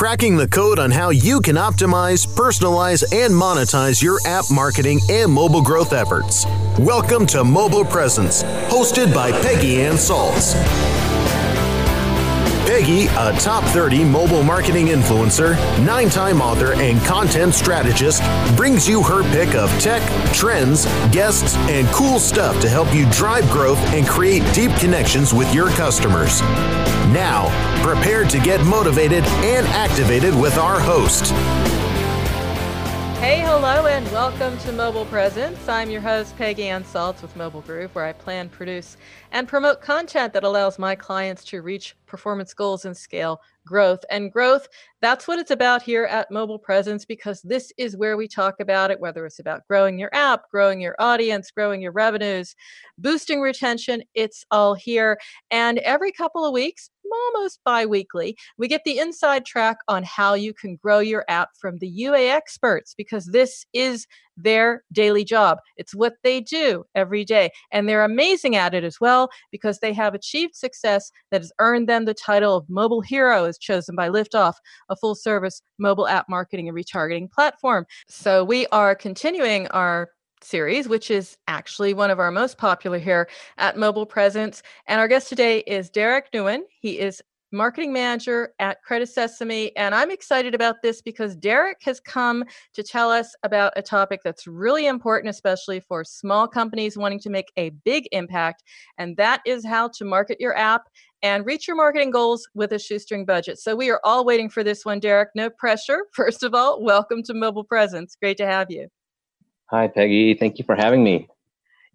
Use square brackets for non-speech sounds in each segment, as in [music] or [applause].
cracking the code on how you can optimize, personalize, and monetize your app marketing and mobile growth efforts. Welcome to Mobile Presence, hosted by Peggy Anne Salz. Peggy, a top 30 mobile marketing influencer, nine time author, and content strategist, brings you her pick of tech, trends, guests, and cool stuff to help you drive growth and create deep connections with your customers. Now, prepare to get motivated and activated with our host. Hey, hello, and welcome to Mobile Presence. I'm your host, Peggy Anne Salz with Mobile Groove, where I plan, produce, and promote content that allows my clients to reach performance goals and scale growth. And growth, that's what it's about here at Mobile Presence, because this is where we talk about it, whether it's about growing your app, growing your audience, growing your revenues, boosting retention, it's all here. And every couple of weeks, almost bi-weekly we get the inside track on how you can grow your app from the ua experts because this is their daily job. It's what they do every day and they're amazing at it as well because they have achieved success that has earned them the title of mobile hero as chosen by liftoff a full service mobile app marketing and retargeting platform. So we are continuing our series, which is actually one of our most popular here at Mobile Presence. And our guest today is Derrick Nguyen. He is marketing manager at Credit Sesame. And I'm excited about this because Derrick has come to tell us about a topic that's really important, especially for small companies wanting to make a big impact. And that is how to market your app and reach your marketing goals with a shoestring budget. So we are all waiting for this one, Derrick. No pressure. [laughs] First of all, welcome to Mobile Presence. Great to have you. Hi, Peggy. Thank you for having me.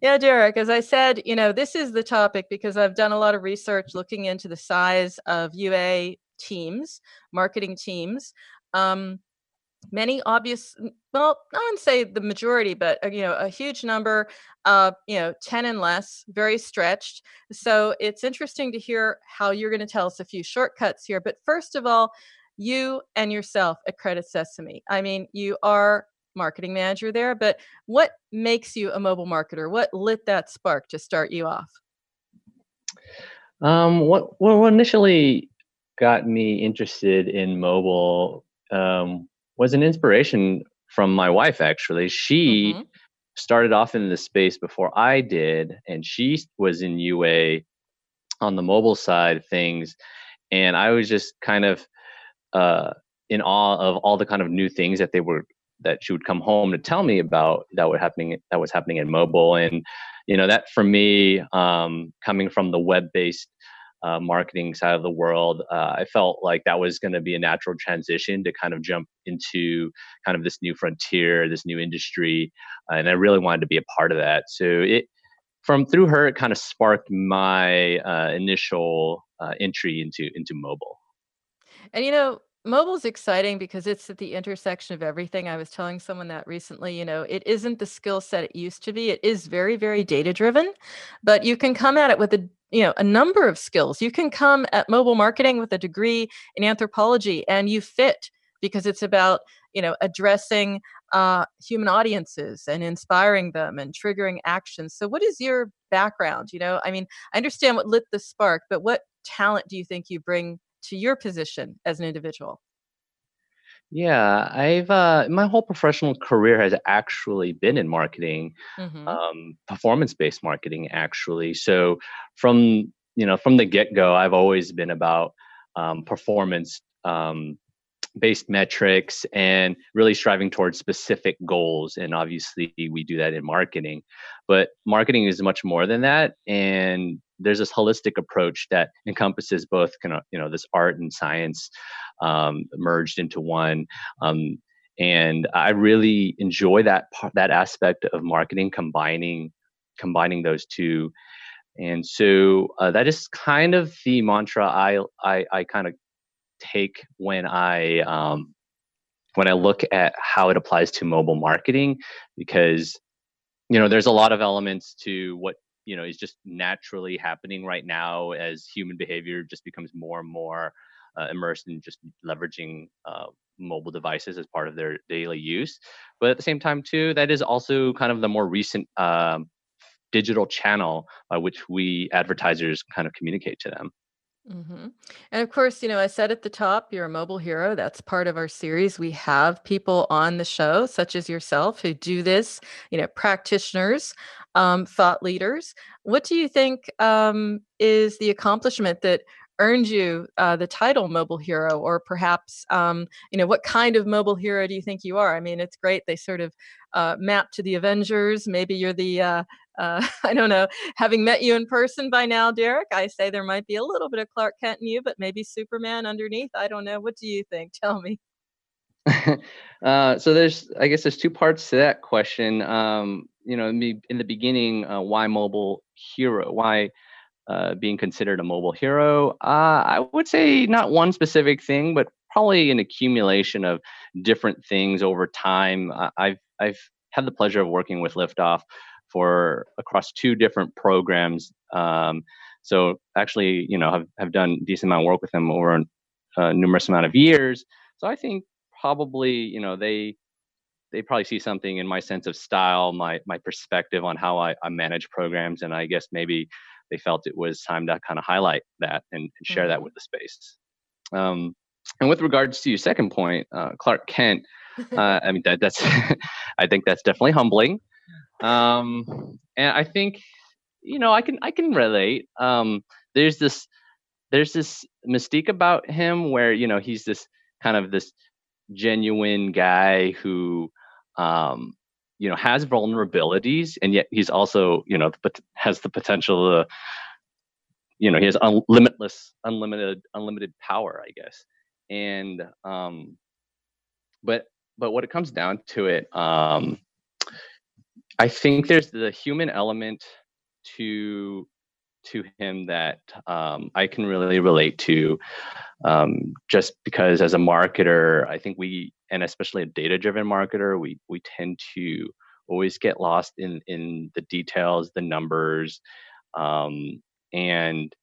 Yeah, Derrick, as I said, you know, this is the topic because I've done a lot of research looking into the size of UA teams, marketing teams. Um, many obvious, well, I wouldn't say the majority, but uh, you know, a huge number, uh, you know, 10 and less, very stretched. So it's interesting to hear how you're going to tell us a few shortcuts here. But first of all, you and yourself at Credit Sesame. I mean, you are marketing manager there, but what makes you a mobile marketer? What lit that spark to start you off? Um, what, what initially got me interested in mobile um, was an inspiration from my wife, actually. She mm-hmm. started off in the space before I did, and she was in UA on the mobile side of things. And I was just kind of uh, in awe of all the kind of new things that they were that she would come home to tell me about that was happening that was happening in mobile. And you know that for me um, coming from the web-based uh, marketing side of the world uh, i felt like that was going to be a natural transition to kind of jump into kind of this new frontier this new industry uh, and i really wanted to be a part of that. So it from through her it kind of sparked my uh, initial uh, entry into into mobile. And you know Mobile is exciting because it's at the intersection of everything. I was telling someone that recently, you know, it isn't the skill set it used to be. It is very, very data driven, but you can come at it with a you know a number of skills. You can come at mobile marketing with a degree in anthropology and you fit because it's about you know addressing uh, human audiences and inspiring them and triggering actions. So, what is your background? You know, I mean, I understand what lit the spark, but what talent do you think you bring to your position as an individual? Yeah, I've uh, my whole professional career has actually been in marketing, mm-hmm. um, performance-based marketing, actually. So from you know from the get-go, I've always been about um, performance um, based metrics and really striving towards specific goals and obviously we do that in marketing but marketing is much more than that and there's this holistic approach that encompasses both kind of you know this art and science um, merged into one um, and i really enjoy that part that aspect of marketing combining combining those two and so uh, that is kind of the mantra i i, I kind of take when i um, when i look at how it applies to mobile marketing because you know there's a lot of elements to what you know is just naturally happening right now as human behavior just becomes more and more uh, immersed in just leveraging uh, mobile devices as part of their daily use but at the same time too that is also kind of the more recent um, digital channel by which we advertisers kind of communicate to them Mm-hmm. And of course, you know, I said at the top, you're a mobile hero. That's part of our series. We have people on the show, such as yourself, who do this, you know, practitioners, um, thought leaders. What do you think um, is the accomplishment that earned you uh, the title mobile hero? Or perhaps um, you know what kind of mobile hero do you think you are? I mean it's great they sort of uh, map to the avengers. Maybe you're the uh, uh [laughs] i don't know having met you in person by now derrick i say there might be a little bit of clark kent in you but maybe superman underneath. I don't know. What do you think? Tell me [laughs] uh, so there's i guess there's two parts to that question um, you know in the, in the beginning uh, why mobile hero why uh, being considered a mobile hero? Uh, I would say not one specific thing, but probably an accumulation of different things over time. I've I've had the pleasure of working with Liftoff for across two different programs. Um, so actually, you know, have have done decent amount of work with them over a uh, numerous amount of years. So I think probably, you know, they they probably see something in my sense of style, my my perspective on how I, I manage programs, and I guess maybe they felt it was time to kind of highlight that and, and share mm-hmm. that with the space. Um, and with regards to your second point, uh, Clark Kent, uh, [laughs] I mean that, that's [laughs] I think that's definitely humbling, um, and I think you know I can I can relate. Um, there's this there's this mystique about him where you know he's this kind of this genuine guy who um, you know has vulnerabilities and yet he's also you know but has the potential to you know he has unlimitless unlimited unlimited power i guess. And um but but what it comes down to it um i think there's the human element to to him that um, I can really relate to, um, just because as a marketer, I think we, and especially a data-driven marketer, we we tend to always get lost in in the details, the numbers, um, and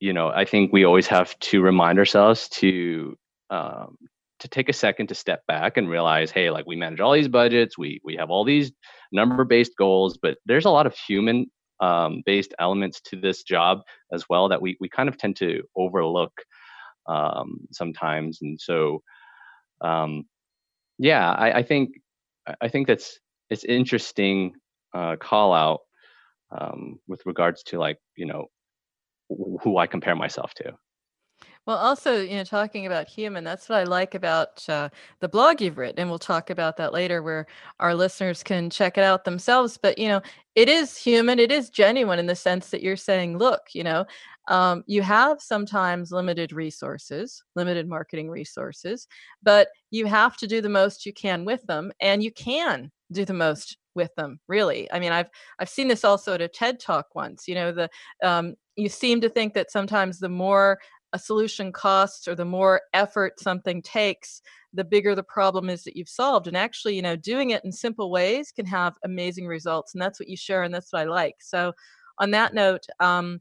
you know, I think we always have to remind ourselves to um, to take a second to step back and realize, hey, like we manage all these budgets, we we have all these number-based goals, but there's a lot of human um, based elements to this job as well that we we kind of tend to overlook um, sometimes. And so, um, yeah, I, I, think I think that's it's interesting uh, call out um, with regards to like you know who I compare myself to. Well, also, you know, talking about human, that's what I like about uh, the blog you've written, and we'll talk about that later, where our listeners can check it out themselves. But you know, it is human, it is genuine in the sense that you're saying, look, you know, um, you have sometimes limited resources, limited marketing resources, but you have to do the most you can with them, and you can do the most with them really i mean i've i've seen this also at a ted talk once you know the um, you seem to think that sometimes the more a solution costs or the more effort something takes the bigger the problem is that you've solved. And actually you know doing it in simple ways can have amazing results and that's what you share and that's what i like. So on that note um,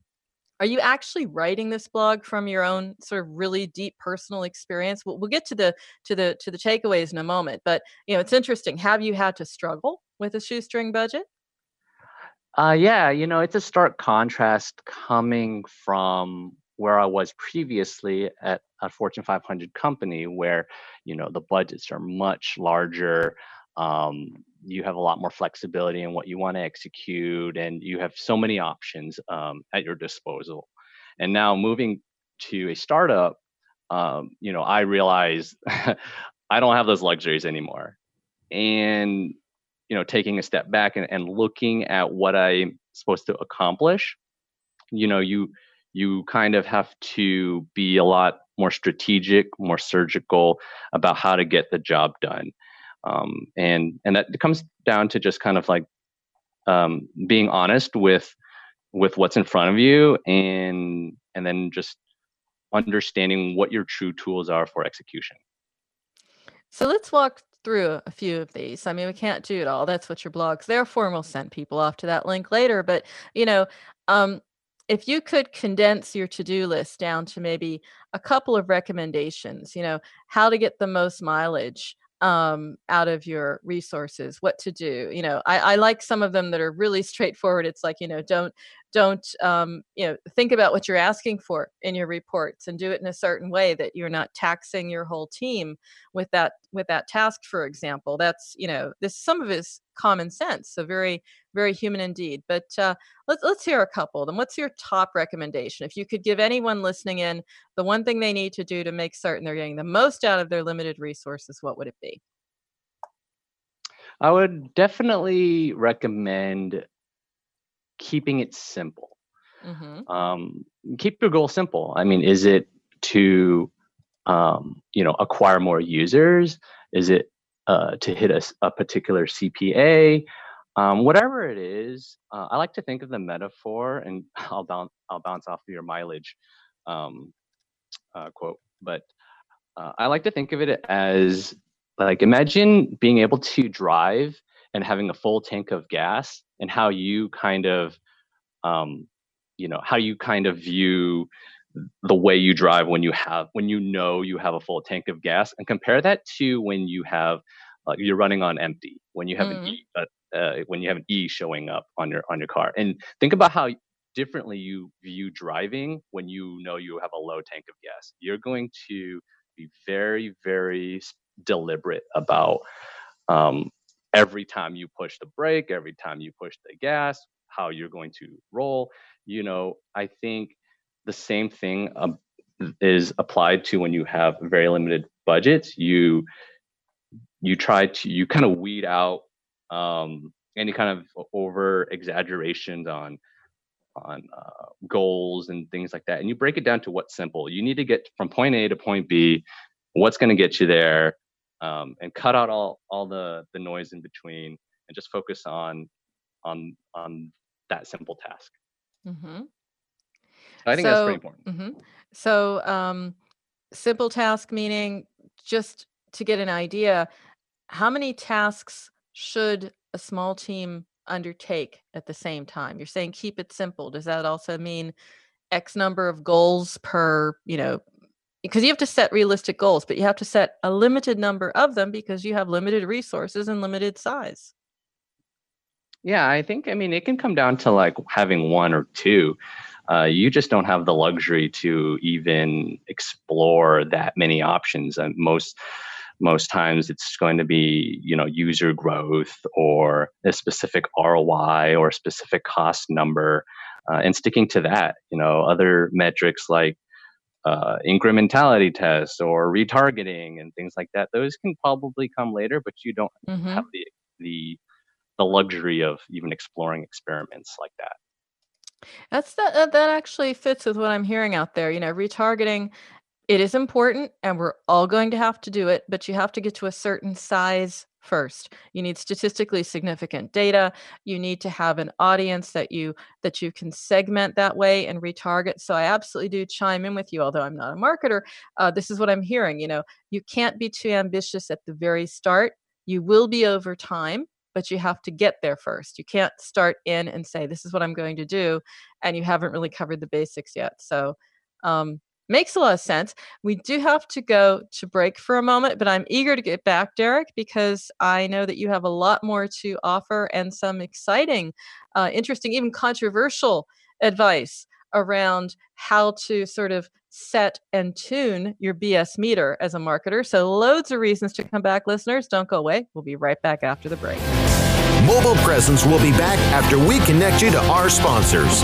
are you actually writing this blog from your own sort of really deep personal experience? We'll, we'll get to the to the to the takeaways in a moment but you know it's interesting. Have you had to struggle with a shoestring budget? Uh, yeah, you know, it's a stark contrast coming from where I was previously at a Fortune 500 company where, you know, the budgets are much larger. Um, you have a lot more flexibility in what you want to execute, and you have so many options um, at your disposal. And now moving to a startup, um, you know, I realize [laughs] I don't have those luxuries anymore. And, you know, taking a step back and, and looking at what I'm supposed to accomplish, you know, you you kind of have to be a lot more strategic, more surgical about how to get the job done. Um, and and that comes down to just kind of like um, being honest with with what's in front of you and and then just understanding what your true tools are for execution. So let's walk through a few of these. I mean, we can't do it all. That's what your blog's there for, and we'll send people off to that link later. But you know, um, if you could condense your to-do list down to maybe a couple of recommendations, you know, how to get the most mileage um, out of your resources, what to do. You know, I, I like some of them that are really [laughs] straightforward. It's like, you know, don't don't um, you know think about what you're asking for in your reports and do it in a certain way that you're not taxing your whole team with that with that task for example. That's you know this some of is common sense so very very human indeed. But uh, let's let's hear a couple of them. What's your top recommendation? If you could give anyone listening in the one thing they need to do to make certain they're getting the most out of their limited resources what would it be? I would definitely recommend keeping it simple. Mm-hmm. Um, keep your goal simple. I mean, is it to um, you know acquire more users? Is it uh, to hit a, a particular CPA? Um, whatever it is, uh, I like to think of the metaphor, and [laughs] I'll bounce I'll bounce off of your mileage um, uh, quote, but uh, I like to think of it as like imagine being able to drive and having a full tank of gas and how you kind of um, you know how you kind of view the way you drive when you have when you know you have a full tank of gas and compare that to when you have uh, you're running on empty when you have mm. an e uh, uh, when you have an e showing up on your on your car and think about how differently you view driving when you know you have a low tank of gas you're going to be very very deliberate about um, every time you push the brake, every time you push the gas, how you're going to roll. You know, I think the same thing um, is applied to when you have very limited budgets. You you try to you kind of weed out um, any kind of over exaggerations on on uh, goals and things like that, and you break it down to what's simple. You need to get from point A to point B. What's going to get you there? Um, and cut out all all the the noise in between and just focus on on on that simple task mm-hmm. i think so, that's pretty important mm-hmm. so um, simple task meaning just to get an idea how many tasks should a small team undertake at the same time you're saying keep it simple does that also mean x number of goals per you know because you have to set realistic goals, but you have to set a limited number of them because you have limited resources and limited size. Yeah, I think, I mean, it can come down to like having one or two. Uh, you just don't have the luxury to even explore that many options. And most, most times it's going to be you know user growth or a specific roi or a specific cost number uh, and sticking to that you know other metrics like uh, incrementality tests or retargeting and things like that. Those can probably come later, but you don't mm-hmm. have the the the luxury of even exploring experiments like that. That's that that actually fits with what I'm hearing out there. You know, retargeting it is important and we're all going to have to do it, but you have to get to a certain size first. You need statistically significant data. You need to have an audience that you that you can segment that way and retarget. So i absolutely do chime in with you although i'm not a marketer uh, this is what i'm hearing you know you can't be too ambitious at the very start. You will be over time but you have to get there first. You can't start in and say this is what i'm going to do and you haven't really covered the basics yet. So um, Makes a lot of sense. We do have to go to break for a moment, but I'm eager to get back, Derrick, because I know that you have a lot more to offer and some exciting, uh, interesting, even controversial advice around how to sort of set and tune your BS meter as a marketer. So, loads of reasons to come back, listeners. Don't go away. We'll be right back after the break. Mobile Presence will be back after we connect you to our sponsors.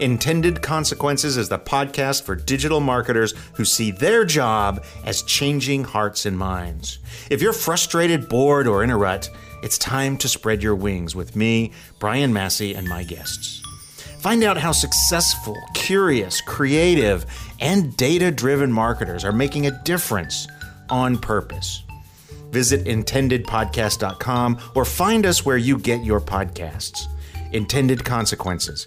Intended Consequences is the podcast for digital marketers who see their job as changing hearts and minds. If you're frustrated, bored, or in a rut, it's time to spread your wings with me, Brian Massey, and my guests. Find out how successful, curious, creative, and data driven marketers are making a difference on purpose. Visit intendedpodcast.com or find us where you get your podcasts. intended consequences,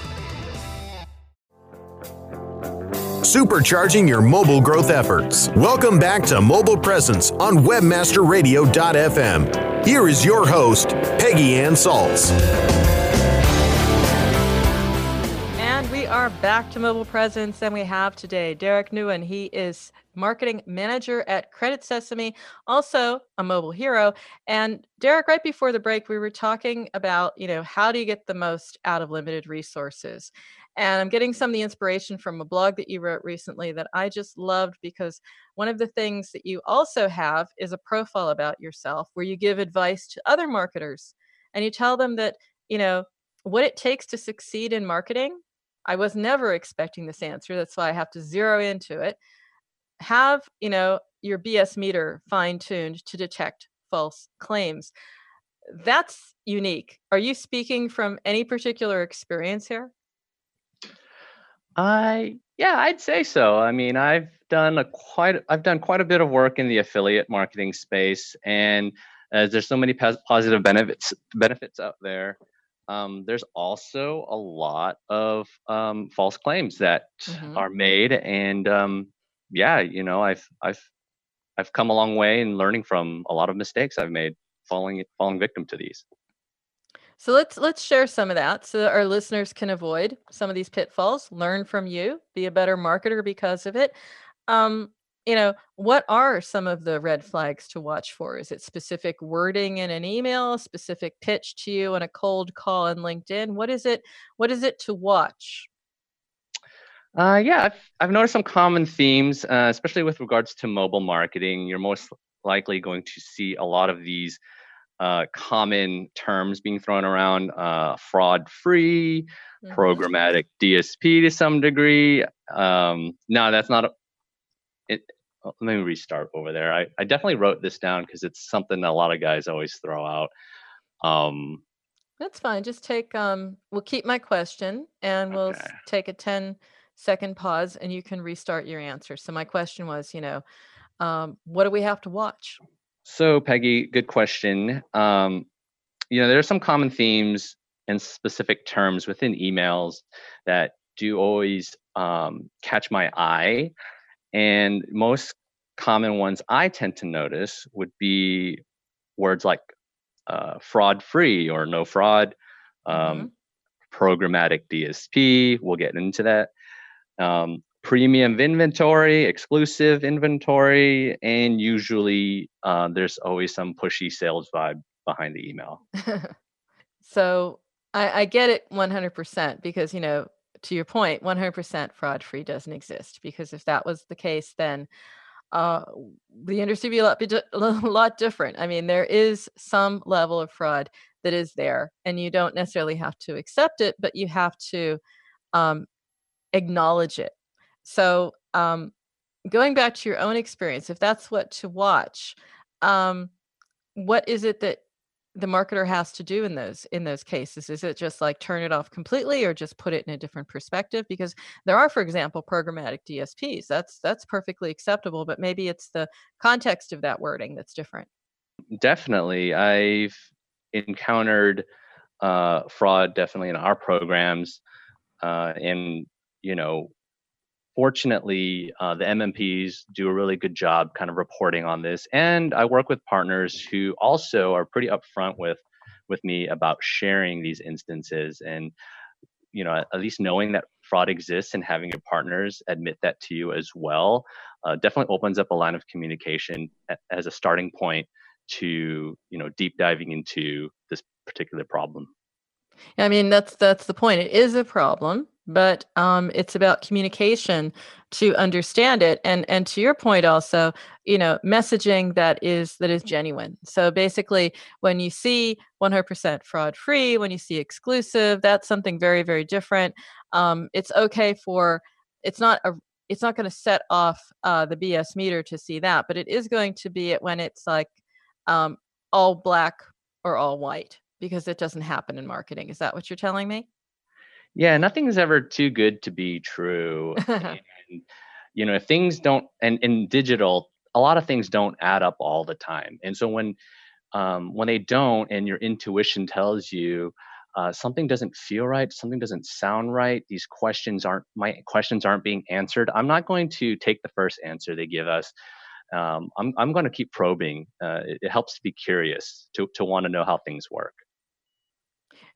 Supercharging your mobile growth efforts. Welcome back to Mobile Presence on WebmasterRadio.fm. Here is your host, Peggy Anne Salz. And we are back to Mobile Presence, and we have today Derrick Nguyen. He is marketing manager at Credit Sesame, also a mobile hero. And Derrick, right before the break, we were talking about, you know, how do you get the most out of limited resources? And I'm getting some of the inspiration from a blog that you wrote recently that I just loved because one of the things that you also have is a profile about yourself where you give advice to other marketers and you tell them that, you know, what it takes to succeed in marketing I was never expecting this answer. That's why I have to zero into it. Have, you know, your BS meter fine tuned to detect false claims. That's unique. Are you speaking from any particular experience here? I yeah, I'd say so. I mean, I've done a quite I've done quite a bit of work in the affiliate marketing space and as there's so many positive benefits benefits out there um, there's also a lot of um, false claims that mm-hmm. are made, and um, yeah, you know, I've I've I've come a long way in learning from a lot of mistakes I've made, falling falling victim to these. So let's let's share some of that so that our listeners can avoid some of these pitfalls, learn from you, be a better marketer because of it. Um, you know, what are some of the red flags to watch for? Is it specific wording in an email, specific pitch to you in a cold call on LinkedIn? What is it? What is it to watch? Uh, yeah, I've, I've noticed some common themes, uh, especially with regards to mobile marketing. You're most likely going to see a lot of these uh, common terms being thrown around uh, fraud free, mm-hmm. programmatic DSP to some degree. Um, no, that's not it, let me restart over there. I, I definitely wrote this down because it's something that a lot of guys always throw out. Um, That's fine. Just take, um, we'll keep my question and we'll okay. take a 10 second pause and you can restart your answer. So, my question was, you know, um, what do we have to watch? So, Peggy, good question. Um, you know, there are some common themes and specific terms within emails that do always um, catch my eye. And most common ones I tend to notice would be words like uh, fraud free or no fraud, um, mm-hmm. programmatic DSP. We'll get into that. Um, premium inventory, exclusive inventory, and usually uh, there's always some pushy sales vibe behind the email. [laughs] so I, I get it 100% because, you know, to your point, 100% fraud free doesn't exist because if that was the case, then uh, the industry would be a lot, be [laughs] a lot different. I mean, there is some level of fraud that is there, and you don't necessarily have to accept it, but you have to um, acknowledge it. So, um, going back to your own experience, if that's what to watch, um, what is it that the marketer has to do in those in those cases? Is it just like turn it off completely or just put it in a different perspective? Because there are for example programmatic dsps that's that's perfectly acceptable but maybe it's the context of that wording that's different. Definitely. I've encountered uh, fraud definitely in our programs uh, and you know, fortunately, uh, the MMPs do a really good job kind of reporting on this. And I work with partners who also are pretty upfront with with me about sharing these instances and you know at least knowing that fraud exists and having your partners admit that to you as well uh, definitely opens up a line of communication as a starting point to you know deep diving into this particular problem i mean that's that's the point it is a problem but um, it's about communication to understand it and and to your point also you know messaging that is that is genuine. So basically when you see 100% fraud free when you see exclusive that's something very very different. Um, it's okay for it's not a it's not going to set off uh, the bs meter to see that but it is going to be it when it's like um, all black or all white because it doesn't happen in marketing. Is that what you're telling me yeah, nothing's ever too good to be true. [laughs] and, you know, if things don't, and in digital, a lot of things don't add up all the time. And so when um, when they don't, and your intuition tells you uh, something doesn't feel right, something doesn't sound right, these questions aren't my questions aren't being answered. I'm not going to take the first answer they give us. Um, I'm I'm going to keep probing. Uh, it, it helps to be curious to to want to know how things work.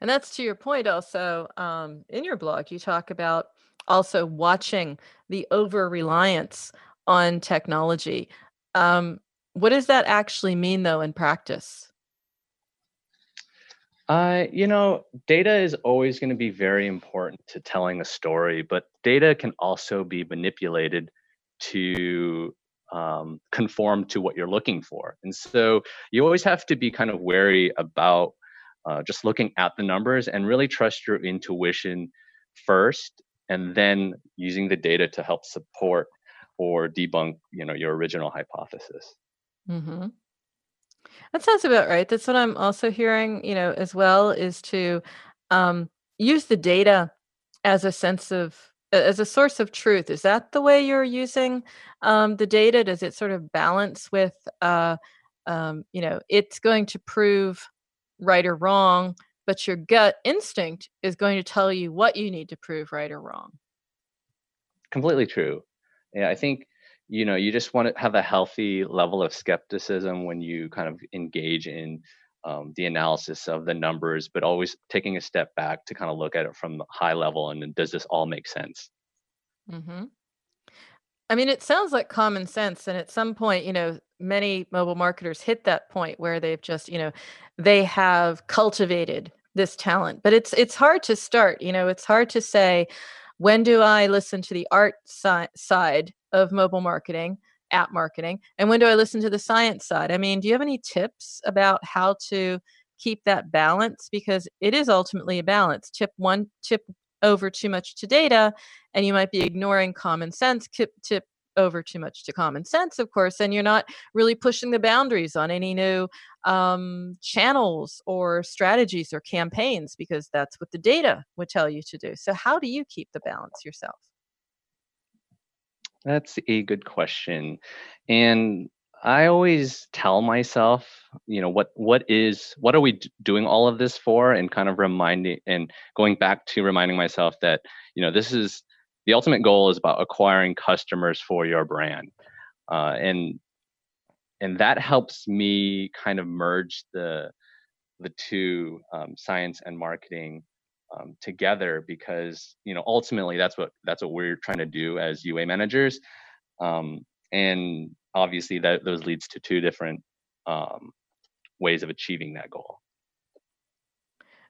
And that's to your point also um, in your blog, you talk about also watching the over reliance on technology. Um, what does that actually mean, though, in practice? Uh, you know, data is always going to be very important to telling a story, but data can also be manipulated to um, conform to what you're looking for. And so you always have to be kind of wary about uh, just looking at the numbers and really trust your intuition first and then using the data to help support or debunk you know your original hypothesis. Mm-hmm. that sounds about right. That's what i'm also hearing you know as well is to um, use the data as a sense of as a source of truth. Is that the way you're using um, the data? Does it sort of balance with uh, um, you know it's going to prove right or wrong, but your gut instinct is going to tell you what you need to prove right or wrong. Completely true. Yeah, I think you know you just want to have a healthy level of skepticism when you kind of engage in um, the analysis of the numbers, but always taking a step back to kind of look at it from the high level and does this all make sense? Mm-hmm. I mean, it sounds like common sense. And at some point, you know, many mobile marketers hit that point where they've just, you know, they have cultivated this talent. But it's it's hard to start, you know, it's hard to say when do I listen to the art si- side of mobile marketing, app marketing, and when do I listen to the science side? I mean, do you have any tips about how to keep that balance because it is ultimately a balance. Tip 1 tip over too much to data and you might be ignoring common sense tip, tip over too much to common sense of course and you're not really pushing the boundaries on any new um, channels or strategies or campaigns because that's what the data would tell you to do. So how do you keep the balance yourself? That's a good question and I always tell myself, you know, what what is what are we doing all of this for, and kind of reminding and going back to reminding myself that you know this is the ultimate goal is about acquiring customers for your brand, uh, and and that helps me kind of merge the the two um, science and marketing um, together because you know ultimately that's what that's what we're trying to do as UA managers, um, and obviously that those leads to two different um, ways of achieving that goal.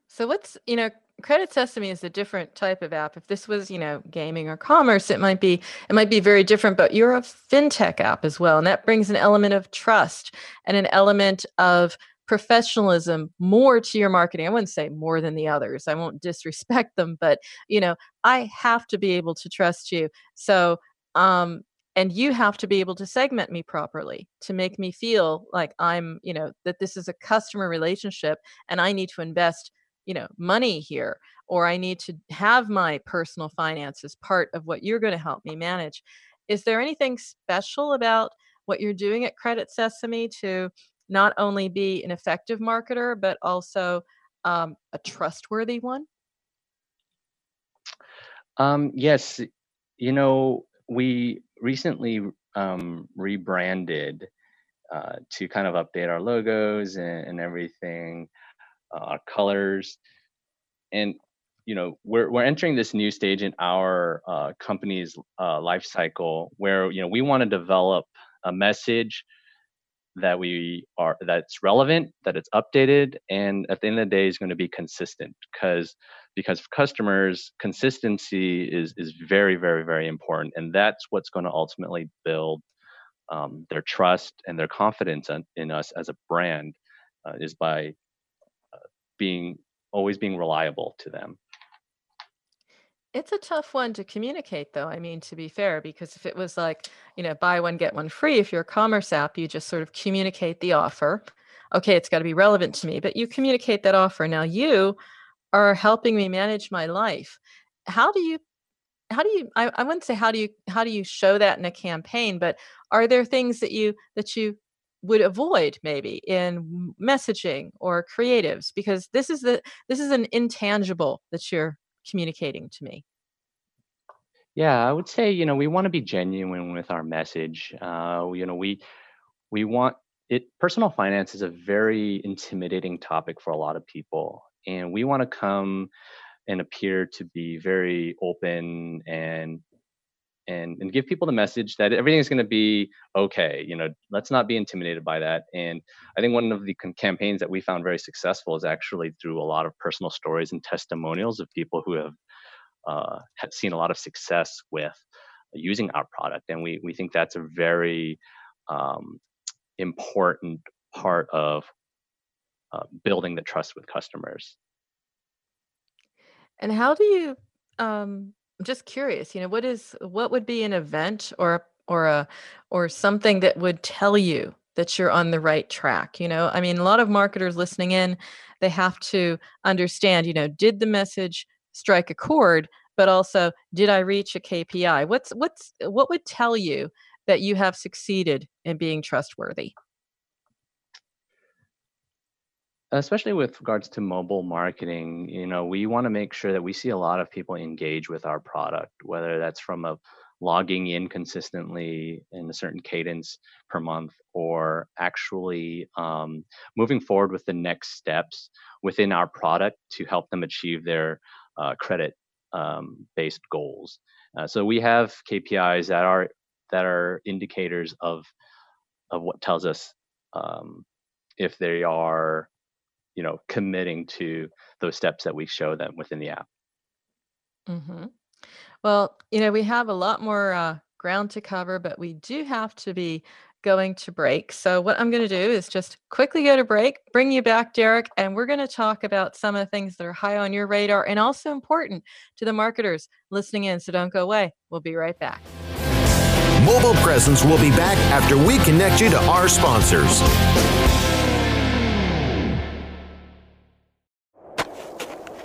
So what's you know Credit Sesame is a different type of app. If this was you know gaming or commerce, it might be it might be very different. But you're a fintech app as well, and that brings an element of trust and an element of professionalism more to your marketing. I wouldn't say more than the others. I won't disrespect them, but you know I have to be able to trust you. So um, and you have to be able to segment me properly to make me feel like i'm you know that this is a customer relationship and i need to invest you know money here or i need to have my personal finances part of what you're going to help me manage. Is there anything special about what you're doing at credit sesame to not only be an effective marketer but also um, a trustworthy one? Um, yes, you know, we recently um, rebranded uh, to kind of update our logos and, and everything, uh, our colors, and you know we're we're entering this new stage in our uh, company's uh, life cycle where you know we want to develop a message that we are that's relevant that it's updated and at the end of the day is going to be consistent because because for customers consistency is is very very very important and that's what's going to ultimately build um, their trust and their confidence in, in us as a brand uh, is by being always being reliable to them it's a tough one to communicate, though. I mean, to be fair, because if it was like, you know, buy one, get one free, if you're a commerce app, you just sort of communicate the offer. Okay, it's got to be relevant to me, but you communicate that offer. Now you are helping me manage my life. How do you how do you I, I wouldn't say how do you how do you show that in a campaign, but are there things that you that you would avoid maybe in messaging or creatives because this is the this is an intangible that you're communicating to me? Yeah, I would say, you know, we want to be genuine with our message. Uh, you know, we we want it personal finance is a very intimidating topic for a lot of people and we want to come and appear to be very open and and and give people the message that everything's going to be okay you know let's not be intimidated by that. And i think one of the campaigns that we found very successful is actually through a lot of personal stories and testimonials of people who have uh, have seen a lot of success with using our product. And we we think that's a very um, important part of uh, building the trust with customers. And how do you um I'm just curious, you know, what is what would be an event or or a or something that would tell you that you're on the right track, you know? I mean, a lot of marketers listening in, they have to understand, you know, did the message strike a chord, but also did I reach a KPI? What's what's what would tell you that you have succeeded in being trustworthy? Especially with regards to mobile marketing you know we want to make sure that we see a lot of people engage with our product whether that's from a logging in consistently in a certain cadence per month or actually um, moving forward with the next steps within our product to help them achieve their uh, credit um, based goals. Uh, so we have kpis that are that are indicators of of what tells us um, if they are you know committing to those steps that we show them within the app hmm Well, you know, we have a lot more uh, ground to cover, but we do have to be going to break. So, what I'm going to do is just quickly go to break, bring you back, Derrick, and we're going to talk about some of the things that are high on your radar and also important to the marketers listening in. So, don't go away. We'll be right back. Mobile Presence will be back after we connect you to our sponsors.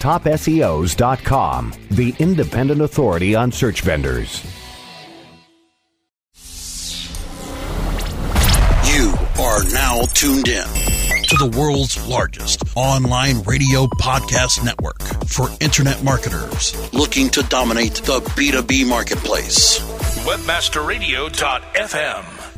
TopSEOs.com, the independent authority on search vendors. You are now tuned in to the world's largest online radio podcast network for internet marketers looking to dominate the B2B marketplace. Webmasterradio.fm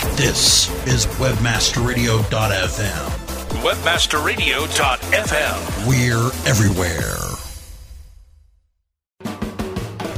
This is WebmasterRadio.fm. Webmasterradio.fm. We're everywhere.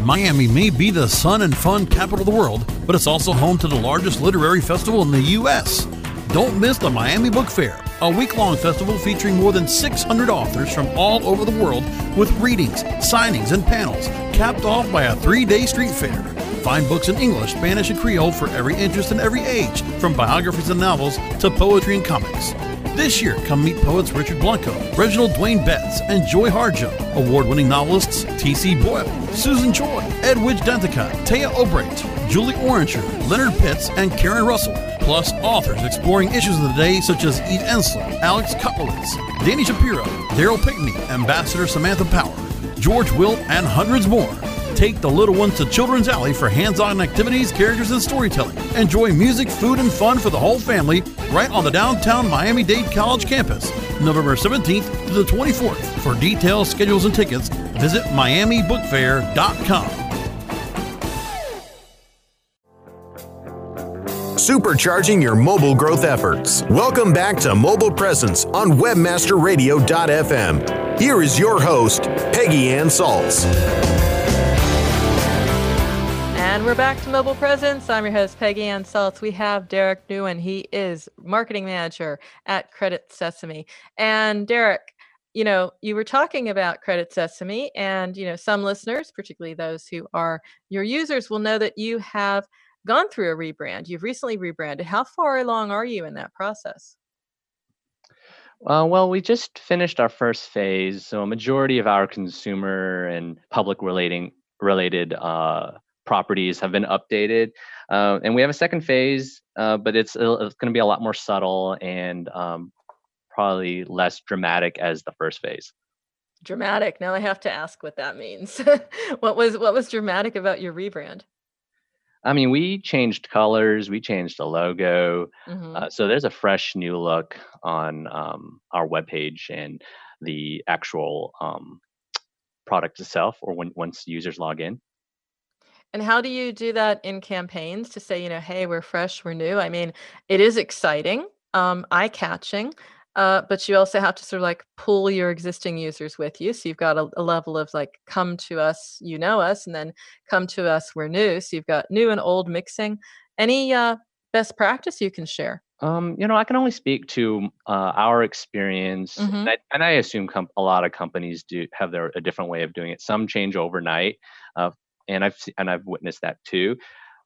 Miami may be the sun and fun capital of the world, but it's also home to the largest literary festival in the U.S. Don't miss the Miami Book Fair, a week long festival featuring more than 600 authors from all over the world with readings, signings, and panels, capped off by a three day street fair. Find books in English, Spanish, and Creole for every interest and every age, from biographies and novels to poetry and comics. This year, come meet poets Richard Blanco, Reginald Dwayne Betts, and Joy Harjo, award winning novelists T.C. Boyle, Susan Choi, Edwidge Danticat, Téa Obreht, Julie Orringer, Leonard Pitts, and Karen Russell, plus authors exploring issues of the day such as Eve Ensler, Alex Kotlowitz, Dani Shapiro, Daryl Pinckney, Ambassador Samantha Power, George Will, and hundreds more. Take the little ones to Children's Alley for hands on activities, characters, and storytelling. Enjoy music, food, and fun for the whole family right on the downtown Miami Dade College campus, November 17th to the 24th. For details, schedules, and tickets, visit MiamiBookFair.com. Supercharging your mobile growth efforts. Welcome back to Mobile Presence on WebmasterRadio.fm. Here is your host, Peggy Anne Salz. And we're back to Mobile Presence. I'm your host, Peggy Anne Salz. We have Derrick Nguyen. He is marketing manager at Credit Sesame. And Derrick, you know, you were talking about Credit Sesame, and, you know, some listeners, particularly those who are your users, will know that you have gone through a rebrand. You've recently rebranded. How far along are you in that process? Uh, well, we just finished our first phase, so a majority of our consumer and public relating related uh, properties have been updated. Uh, and we have a second phase, uh, but it's, uh, it's going to be a lot more subtle and um, probably less dramatic as the first phase. Dramatic. Now I have to ask what that means. [laughs] what was what was dramatic about your rebrand? I mean, we changed colors, we changed the logo, mm-hmm. uh, so there's a fresh new look on um, our webpage and the actual um, product itself, or when once users log in. And how do you do that in campaigns to say, you know, hey, we're fresh, we're new? I mean, it is exciting, um, eye catching, uh, but you also have to sort of like pull your existing users with you. So you've got a, a, level of like, come to us, you know us, and then come to us, we're new. So you've got new and old mixing. Any uh, best practice you can share? Um, you know, I can only speak to uh, our experience, mm-hmm. and, I, and, I, assume com- a lot of companies do have their a different way of doing it. Some change overnight. Uh, and I've and I've witnessed that too.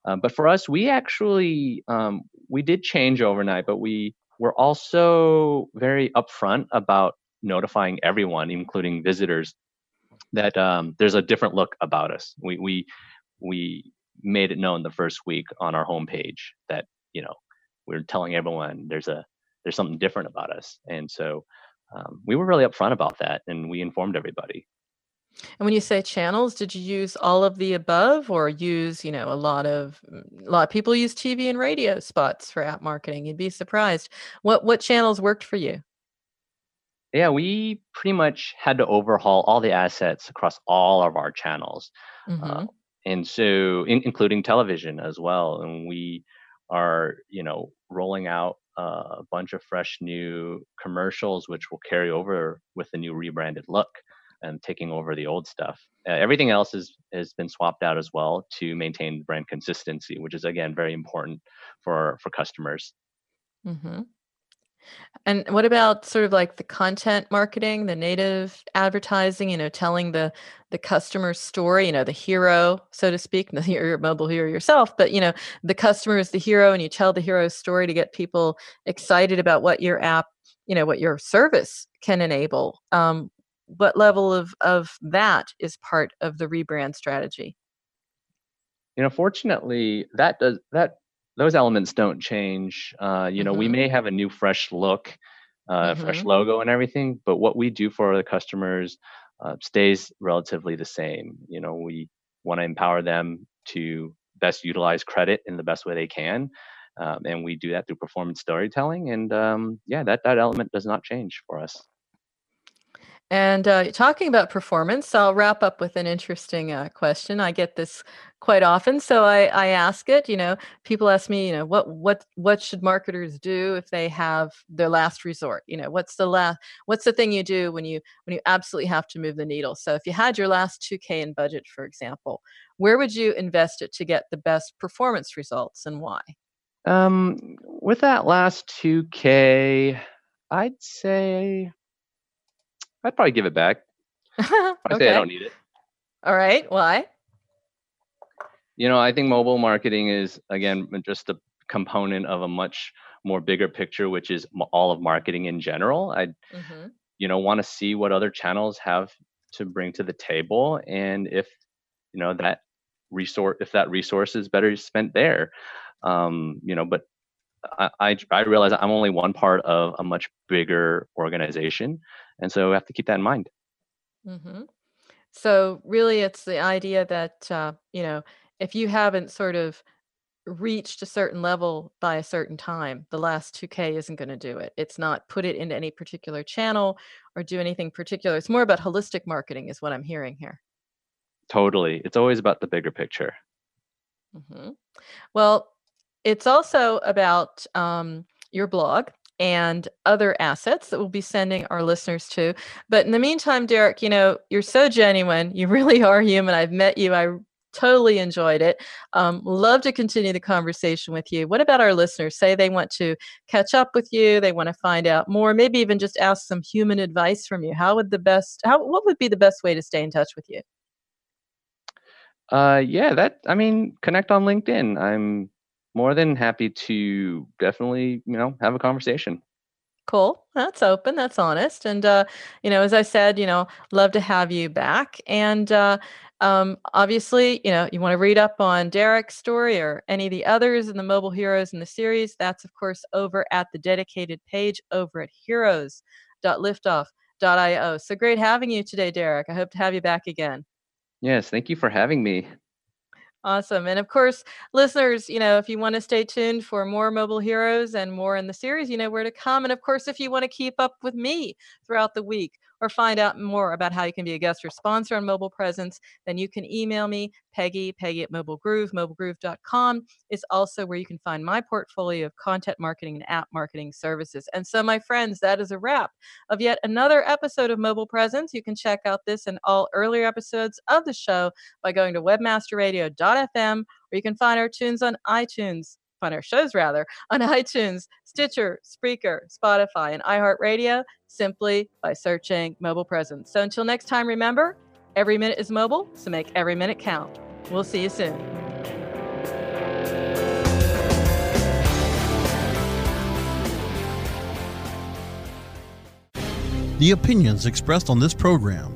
Um, but for us, we actually um, we did change overnight, but we were also very upfront about notifying everyone, including visitors, that um, there's a different look about us. We we we made it known the first week on our homepage that you know we're telling everyone there's a there's something different about us, and so um, we were really upfront about that, and we informed everybody. And when you say channels, did you use all of the above or use, you know, a lot of a lot of people use TV and radio spots for app marketing. You'd be surprised. What what channels worked for you? Yeah, we pretty much had to overhaul all the assets across all of our channels. Mm-hmm. Uh, and so in, including television as well. And we are, you know, rolling out a bunch of fresh new commercials which will carry over with the new rebranded look and taking over the old stuff. Uh, everything else is, has been swapped out as well to maintain brand consistency, which is again very important for for customers. Mm-hmm. And what about sort of like the content marketing, the native advertising? You know, telling the the customer story. You know, the hero, so to speak. [laughs] The hero, mobile hero yourself, but you know, the customer is the hero, and you tell the hero's story to get people excited about what your app, you know, what your service can enable. Um, what level of of that is part of the rebrand strategy you know fortunately that does that those elements don't change uh, you know mm-hmm. we may have a new fresh look uh, mm-hmm. fresh logo and everything but what we do for the customers uh, stays relatively the same you know we want to empower them to best utilize credit in the best way they can um, and we do that through performance storytelling and um, yeah that that element does not change for us And uh, talking about performance, I'll wrap up with an interesting uh, question. I get this quite often, so I, I ask it. You know, people ask me, you know, what what what should marketers do if they have their last resort? You know, what's the last what's the thing you do when you when you absolutely have to move the needle? So if you had your last 2K in budget, for example, where would you invest it to get the best performance results and why? Um, with that last 2K, I'd say I'd probably give it back. [laughs] I okay. say I don't need it. All right. Why? You know, I think mobile marketing is again just a component of a much more bigger picture, which is all of marketing in general. I, mm-hmm. you know, want to see what other channels have to bring to the table, and if you know that resource, if that resource is better spent there, um, you know. But I, I, I realize I'm only one part of a much bigger organization, and so we have to keep that in mind. Mm-hmm. So really, it's the idea that uh, you know if you haven't sort of reached a certain level by a certain time, the last 2K isn't going to do it. It's not put it into any particular channel or do anything particular. It's more about holistic marketing, is what I'm hearing here. Totally. It's always about the bigger picture. Mm-hmm. Well, it's also about um, your blog and other assets that we'll be sending our listeners to. But in the meantime, Derrick, you know, you're so genuine. You [laughs] really are human. I've met you. I totally enjoyed it. Um, love to continue the conversation with you. What about our listeners? Say they want to catch up with you, they want to find out more, maybe even just ask some human advice from you. How would the best, how, what would be the best way to stay in touch with you? Uh, yeah, that, I mean, connect on LinkedIn. I'm more than happy to definitely, you know, have a conversation. Cool. That's open. That's honest. And, uh, you know, as I said, you know, love to have you back. And uh, um, obviously, you know, you want to read up on Derrick's story or any of the others in the mobile heroes in the series. That's, of course, over at the dedicated page over at heroes.liftoff.io. So great having you today, Derrick. I hope to have you back again. Yes. Thank you for having me. Awesome. And of course, listeners, you know, if you want to stay tuned for more Mobile Heroes and more in the series, you know where to come. And of course, if you want to keep up with me throughout the week, or find out more about how you can be a guest or sponsor on Mobile Presence, then you can email me, Peggy, Peggy at Mobile Groove. MobileGroove.com is also where you can find my portfolio of content marketing and app marketing services. And so, my friends, that is a wrap of yet another episode of Mobile Presence. You can check out this and all earlier episodes of the show by going to webmasterradio.fm, or you can find our tunes on iTunes find our shows rather on [laughs] iTunes, Stitcher, Spreaker, Spotify, and iHeartRadio simply by searching mobile presence. So until next time, remember every minute is mobile, so make every minute count. We'll see you soon. The opinions expressed on this program